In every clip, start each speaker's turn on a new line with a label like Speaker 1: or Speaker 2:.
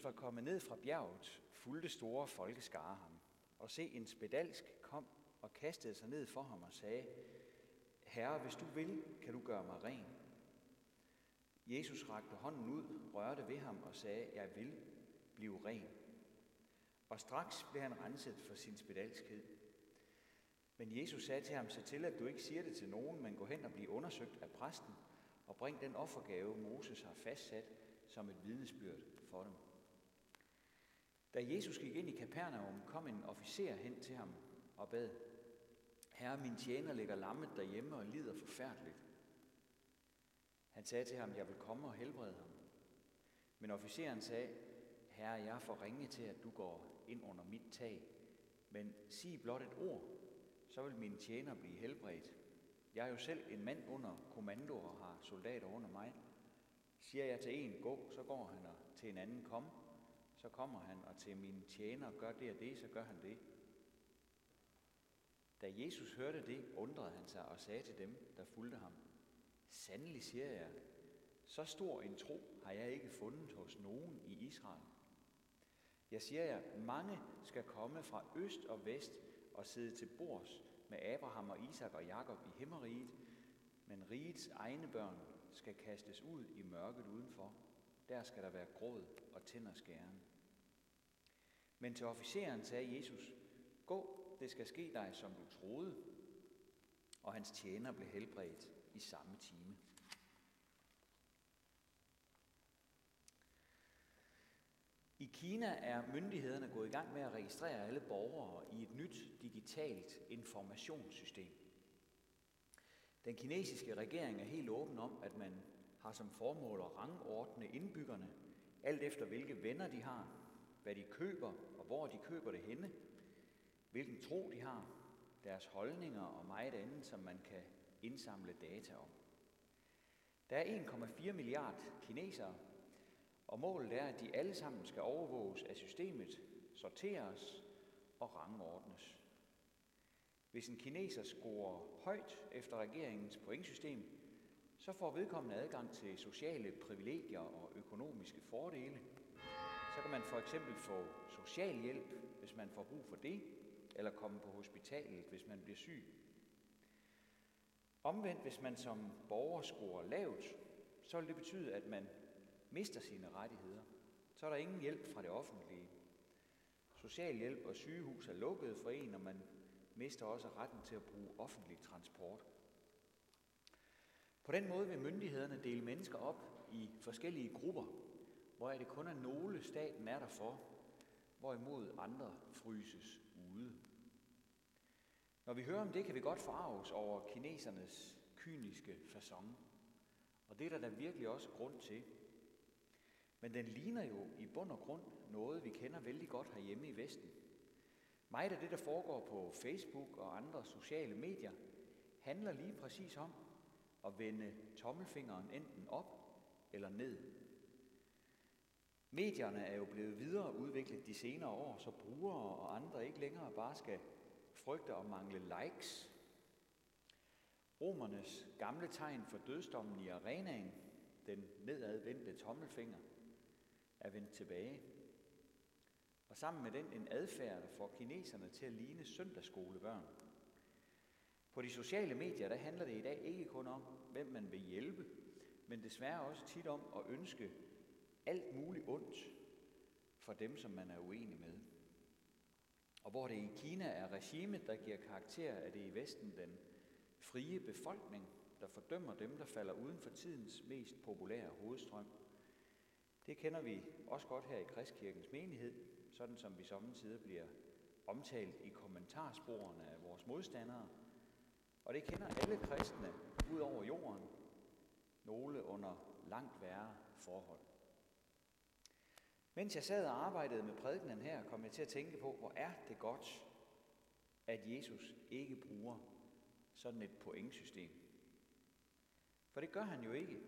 Speaker 1: Jesus var kommet ned fra bjerget, fulgte store folkeskare ham, og se en spedalsk kom og kastede sig ned for ham og sagde, Herre, hvis du vil, kan du gøre mig ren. Jesus rakte hånden ud, rørte ved ham og sagde, jeg vil blive ren. Og straks blev han renset for sin spedalskhed. Men Jesus sagde til ham, så til at du ikke siger det til nogen, men gå hen og bliv undersøgt af præsten, og bring den offergave, Moses har fastsat, som et vidnesbyrd for dem. Da Jesus gik ind i Kapernaum, kom en officer hen til ham og bad, Herre, min tjener ligger lammet derhjemme og lider forfærdeligt. Han sagde til ham, jeg vil komme og helbrede ham. Men officeren sagde, Herre, jeg er for ringe til, at du går ind under mit tag. Men sig blot et ord, så vil min tjener blive helbredt. Jeg er jo selv en mand under kommando og har soldater under mig. Siger jeg til en, gå, så går han, og til en anden, kom, så kommer han, og til mine tjener, gør det og det, så gør han det. Da Jesus hørte det, undrede han sig og sagde til dem, der fulgte ham, Sandelig siger jeg, så stor en tro har jeg ikke fundet hos nogen i Israel. Jeg siger jer, mange skal komme fra øst og vest og sidde til bords med Abraham og Isak og Jakob i himmeriget, men rigets egne børn skal kastes ud i mørket udenfor. Der skal der være gråd og tænderskæren. Men til officeren sagde Jesus, gå, det skal ske dig, som du troede. Og hans tjener blev helbredt i samme time. I Kina er myndighederne gået i gang med at registrere alle borgere i et nyt digitalt informationssystem. Den kinesiske regering er helt åben om, at man har som formål at rangordne indbyggerne, alt efter hvilke venner de har, hvad de køber og hvor de køber det henne, hvilken tro de har, deres holdninger og meget andet, som man kan indsamle data om. Der er 1,4 milliard kinesere, og målet er, at de alle sammen skal overvåges af systemet, sorteres og rangordnes. Hvis en kineser scorer højt efter regeringens pointsystem, så får vedkommende adgang til sociale privilegier og økonomiske fordele. Så kan man for eksempel få social hjælp, hvis man får brug for det, eller komme på hospitalet, hvis man bliver syg. Omvendt, hvis man som borger scorer lavt, så vil det betyde, at man mister sine rettigheder. Så er der ingen hjælp fra det offentlige. Social hjælp og sygehus er lukket for en, og man mister også retten til at bruge offentlig transport. På den måde vil myndighederne dele mennesker op i forskellige grupper, hvor det kun er nogle, staten er der for, hvorimod andre fryses ude. Når vi hører om det, kan vi godt forarves over kinesernes kyniske façon. Og det er der da virkelig også grund til. Men den ligner jo i bund og grund noget, vi kender vældig godt herhjemme i Vesten. Meget af det, der foregår på Facebook og andre sociale medier, handler lige præcis om at vende tommelfingeren enten op eller ned. Medierne er jo blevet videre udviklet de senere år, så brugere og andre ikke længere bare skal frygte at mangle likes. Romernes gamle tegn for dødsdommen i arenaen, den nedadvendte tommelfinger, er vendt tilbage. Og sammen med den en adfærd, der får kineserne til at ligne søndagsskolebørn. På de sociale medier, der handler det i dag ikke kun om, hvem man vil hjælpe, men desværre også tit om at ønske alt muligt ondt for dem, som man er uenig med. Og hvor det i Kina er regimet, der giver karakter, er det i Vesten den frie befolkning, der fordømmer dem, der falder uden for tidens mest populære hovedstrøm. Det kender vi også godt her i Kristkirkens menighed, sådan som vi samtidig bliver omtalt i kommentarsporene af vores modstandere. Og det kender alle kristne ud over jorden, nogle under langt værre forhold. Mens jeg sad og arbejdede med prædikenen her, kom jeg til at tænke på, hvor er det godt, at Jesus ikke bruger sådan et pointsystem. For det gør han jo ikke.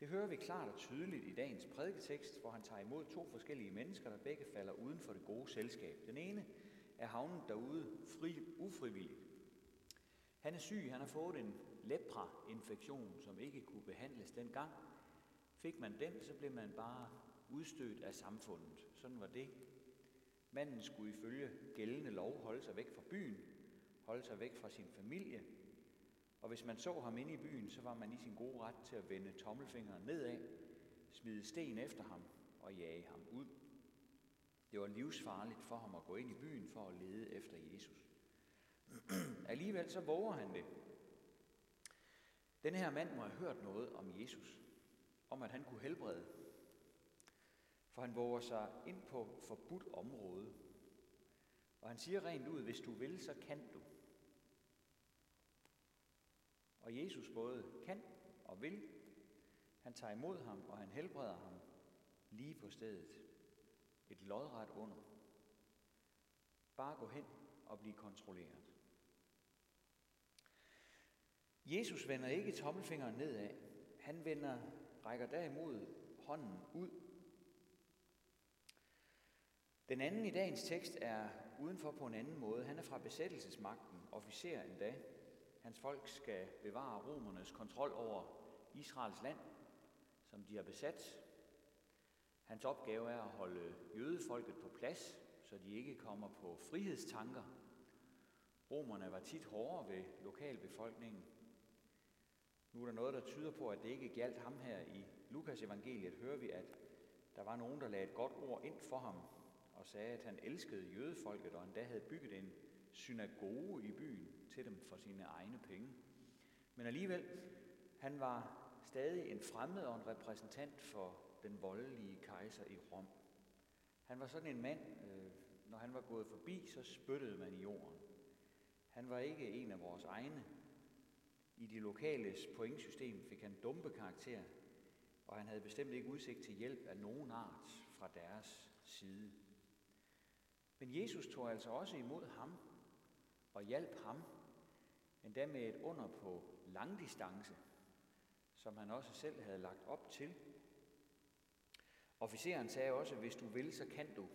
Speaker 1: Det hører vi klart og tydeligt i dagens prædiketekst, hvor han tager imod to forskellige mennesker, der begge falder uden for det gode selskab. Den ene er havnet derude fri, ufrivilligt. Han er syg, han har fået en lepra-infektion, som ikke kunne behandles dengang. Fik man den, så blev man bare udstødt af samfundet. Sådan var det. Manden skulle ifølge gældende lov holde sig væk fra byen, holde sig væk fra sin familie, og hvis man så ham inde i byen, så var man i sin gode ret til at vende tommelfingeren nedad, smide sten efter ham og jage ham ud. Det var livsfarligt for ham at gå ind i byen for at lede efter Jesus. Alligevel så våger han det. Denne her mand må have hørt noget om Jesus, om at han kunne helbrede. For han våger sig ind på forbudt område. Og han siger rent ud, hvis du vil, så kan du. Og Jesus både kan og vil. Han tager imod ham, og han helbreder ham lige på stedet. Et lodret under. Bare gå hen og blive kontrolleret. Jesus vender ikke tommelfingeren nedad. Han vender, rækker derimod hånden ud. Den anden i dagens tekst er udenfor på en anden måde. Han er fra besættelsesmagten, officer endda. Hans folk skal bevare romernes kontrol over Israels land, som de har besat. Hans opgave er at holde jødefolket på plads, så de ikke kommer på frihedstanker. Romerne var tit hårdere ved lokalbefolkningen. Nu er der noget, der tyder på, at det ikke galt ham her i Lukas evangeliet. Hører vi, at der var nogen, der lagde et godt ord ind for ham og sagde, at han elskede jødefolket og endda havde bygget en synagoge i byen til dem for sine egne penge. Men alligevel, han var stadig en fremmed og en repræsentant for den voldelige kejser i Rom. Han var sådan en mand, øh, når han var gået forbi, så spyttede man i jorden. Han var ikke en af vores egne. I de lokale pointsystem fik han dumpe karakter, og han havde bestemt ikke udsigt til hjælp af nogen art fra deres side. Men Jesus tog altså også imod ham og hjalp ham, endda med et under på langdistance, som han også selv havde lagt op til. Officeren sagde også, hvis du vil, så kan du.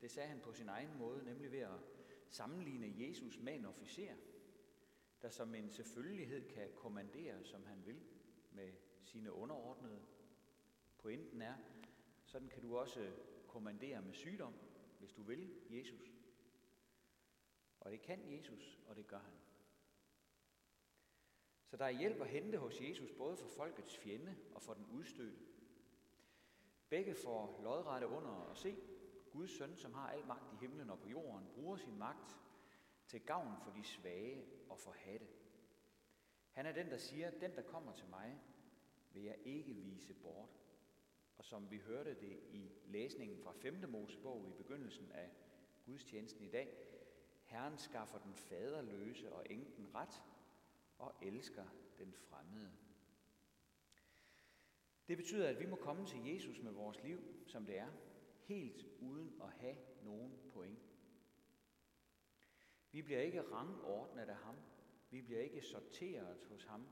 Speaker 1: Det sagde han på sin egen måde, nemlig ved at sammenligne Jesus med en officer, der som en selvfølgelighed kan kommandere, som han vil, med sine underordnede. Pointen er, sådan kan du også kommandere med sygdom, hvis du vil, Jesus. Og det kan Jesus, og det gør han. Så der er hjælp at hente hos Jesus, både for folkets fjende og for den udstødte. Begge får lodrette under at se, Guds søn, som har al magt i himlen og på jorden, bruger sin magt til gavn for de svage og for hatte. Han er den, der siger, den, der kommer til mig, vil jeg ikke vise bort. Og som vi hørte det i læsningen fra 5. Mosebog i begyndelsen af gudstjenesten i dag, Herren skaffer den faderløse og enken ret og elsker den fremmede. Det betyder, at vi må komme til Jesus med vores liv, som det er, helt uden at have nogen point. Vi bliver ikke rangordnet af ham. Vi bliver ikke sorteret hos ham.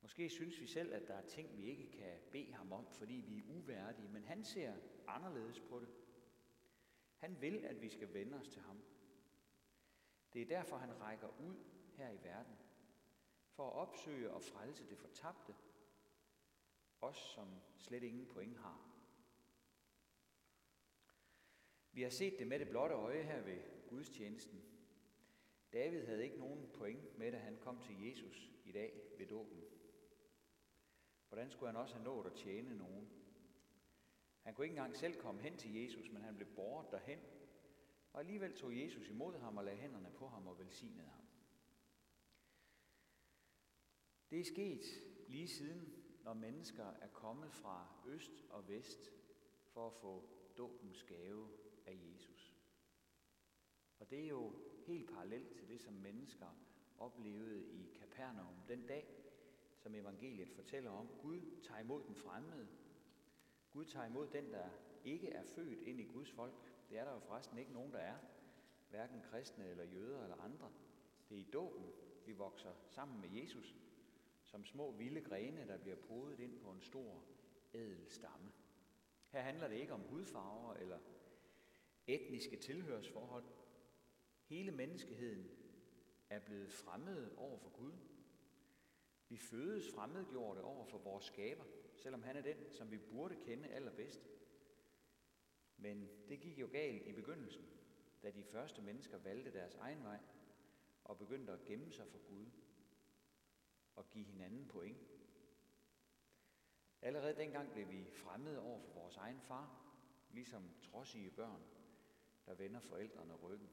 Speaker 1: Måske synes vi selv, at der er ting, vi ikke kan bede ham om, fordi vi er uværdige, men han ser anderledes på det. Han vil, at vi skal vende os til ham. Det er derfor, han rækker ud her i verden, for at opsøge og frelse det fortabte, os som slet ingen point har. Vi har set det med det blotte øje her ved gudstjenesten. David havde ikke nogen point med, da han kom til Jesus i dag ved dåben. Hvordan skulle han også have nået at tjene nogen? Han kunne ikke engang selv komme hen til Jesus, men han blev båret derhen. Og alligevel tog Jesus imod ham og lagde hænderne på ham og velsignede ham. Det er sket lige siden, når mennesker er kommet fra øst og vest for at få dåbens gave af Jesus. Og det er jo helt parallelt til det, som mennesker oplevede i Kapernaum den dag, som evangeliet fortæller om. Gud tager imod den fremmede. Gud tager imod den, der ikke er født ind i Guds folk. Det er der jo forresten ikke nogen, der er. Hverken kristne eller jøder eller andre. Det er i dåben, vi vokser sammen med Jesus, som små vilde grene, der bliver podet ind på en stor, ædel stamme. Her handler det ikke om hudfarver eller etniske tilhørsforhold. Hele menneskeheden er blevet fremmed over for Gud. Vi fødes fremmedgjorte over for vores skaber, selvom han er den, som vi burde kende allerbedst. Men det gik jo galt i begyndelsen, da de første mennesker valgte deres egen vej og begyndte at gemme sig for Gud og give hinanden point. Allerede dengang blev vi fremmede over for vores egen far, ligesom trodsige børn, der vender forældrene ryggen.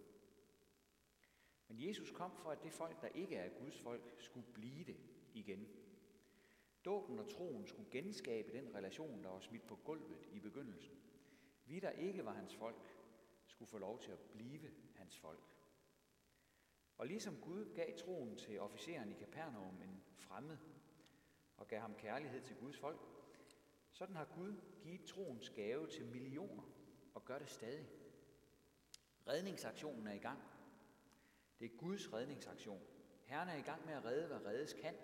Speaker 1: Men Jesus kom for, at det folk, der ikke er Guds folk, skulle blive det igen. Dåben og troen skulle genskabe den relation, der var smidt på gulvet i begyndelsen. Vi, der ikke var hans folk, skulle få lov til at blive hans folk. Og ligesom Gud gav troen til officeren i Kapernaum en fremmed, og gav ham kærlighed til Guds folk, sådan har Gud givet troens gave til millioner, og gør det stadig. Redningsaktionen er i gang. Det er Guds redningsaktion. Herren er i gang med at redde, hvad reddes kan.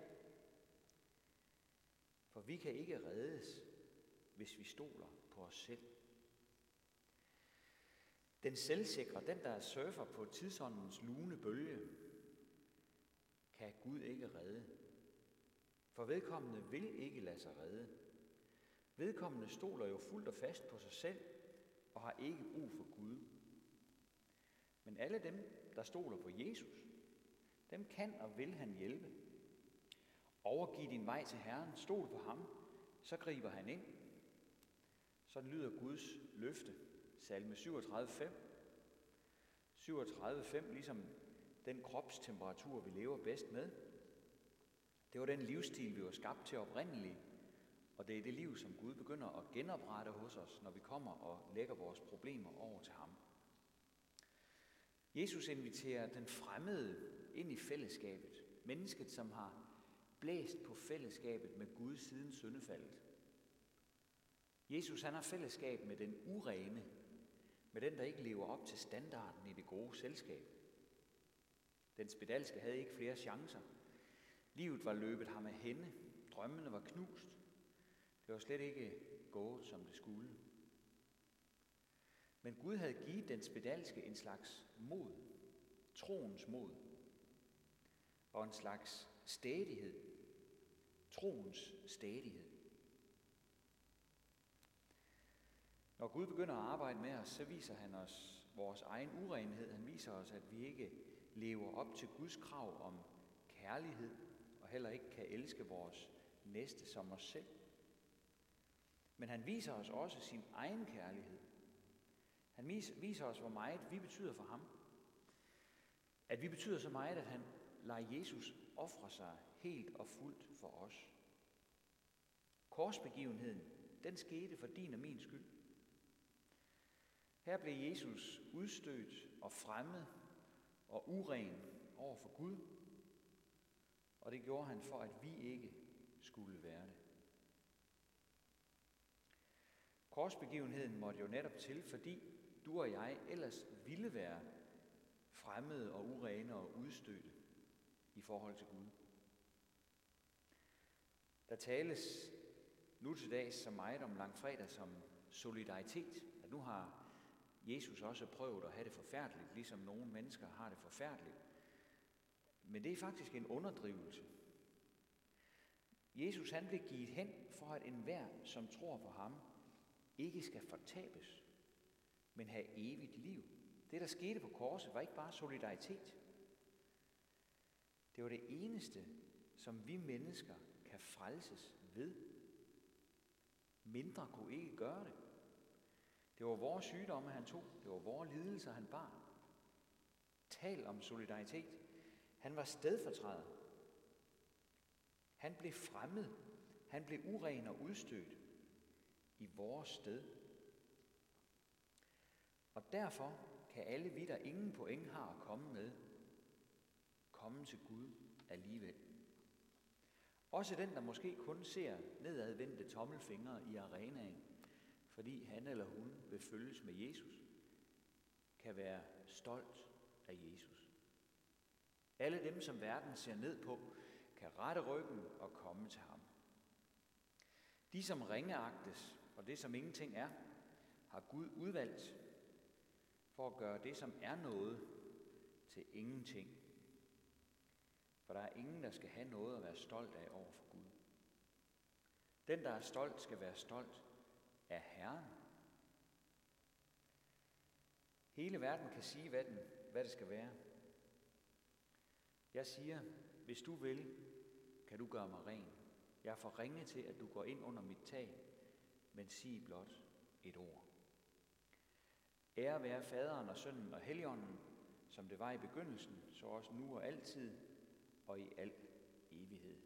Speaker 1: For vi kan ikke reddes, hvis vi stoler på os selv. Den selvsikre, den der surfer på tidsåndens lune bølge, kan Gud ikke redde. For vedkommende vil ikke lade sig redde. Vedkommende stoler jo fuldt og fast på sig selv og har ikke brug for Gud. Men alle dem, der stoler på Jesus, dem kan og vil han hjælpe. Overgiv din vej til Herren, stol på ham, så griber han ind. Sådan lyder Guds løfte, salme 37.5. 37.5, ligesom den kropstemperatur, vi lever bedst med. Det var den livsstil, vi var skabt til oprindeligt, og det er det liv, som Gud begynder at genoprette hos os, når vi kommer og lægger vores problemer over til ham. Jesus inviterer den fremmede ind i fællesskabet. Mennesket, som har blæst på fællesskabet med Gud siden syndefaldet. Jesus han har fællesskab med den urene, med den, der ikke lever op til standarden i det gode selskab. Den spedalske havde ikke flere chancer. Livet var løbet ham af hende. Drømmene var knust. Det var slet ikke gået, som det skulle. Men Gud havde givet den spedalske en slags mod, troens mod, og en slags stædighed, troens stædighed. Når Gud begynder at arbejde med os, så viser han os vores egen urenhed. Han viser os, at vi ikke lever op til Guds krav om kærlighed, og heller ikke kan elske vores næste som os selv. Men han viser os også sin egen kærlighed. Han viser os, hvor meget vi betyder for ham. At vi betyder så meget, at han lader Jesus ofre sig helt og fuldt for os. Korsbegivenheden, den skete for din og min skyld. Her blev Jesus udstødt og fremmed og uren over for Gud, og det gjorde han for, at vi ikke skulle være det. Korsbegivenheden måtte jo netop til, fordi du og jeg ellers ville være fremmede og urene og udstødte i forhold til Gud. Der tales nu til dags så meget om langfredag som solidaritet, at nu har Jesus også prøvet at have det forfærdeligt, ligesom nogle mennesker har det forfærdeligt. Men det er faktisk en underdrivelse. Jesus han blev givet hen for, at enhver, som tror på ham, ikke skal fortabes, men have evigt liv. Det, der skete på korset, var ikke bare solidaritet. Det var det eneste, som vi mennesker kan frelses ved. Mindre kunne ikke gøre det. Det var vores sygdomme, han tog. Det var vores lidelser, han bar. Tal om solidaritet. Han var stedfortræder. Han blev fremmed. Han blev uren og udstødt i vores sted. Og derfor kan alle vi, der ingen point har at komme med, komme til Gud alligevel. Også den, der måske kun ser nedadvendte tommelfingre i arenaen, fordi han eller hun vil følges med Jesus, kan være stolt af Jesus. Alle dem, som verden ser ned på, kan rette ryggen og komme til ham. De, som ringeagtes, og det, som ingenting er, har Gud udvalgt for at gøre det, som er noget, til ingenting. For der er ingen, der skal have noget at være stolt af over for Gud. Den, der er stolt, skal være stolt af Herren. Hele verden kan sige, hvad, den, hvad det skal være. Jeg siger, hvis du vil, kan du gøre mig ren. Jeg er for ringe til, at du går ind under mit tag, men sig blot et ord. Ære være faderen og sønnen og helligånden, som det var i begyndelsen, så også nu og altid og i al evighed.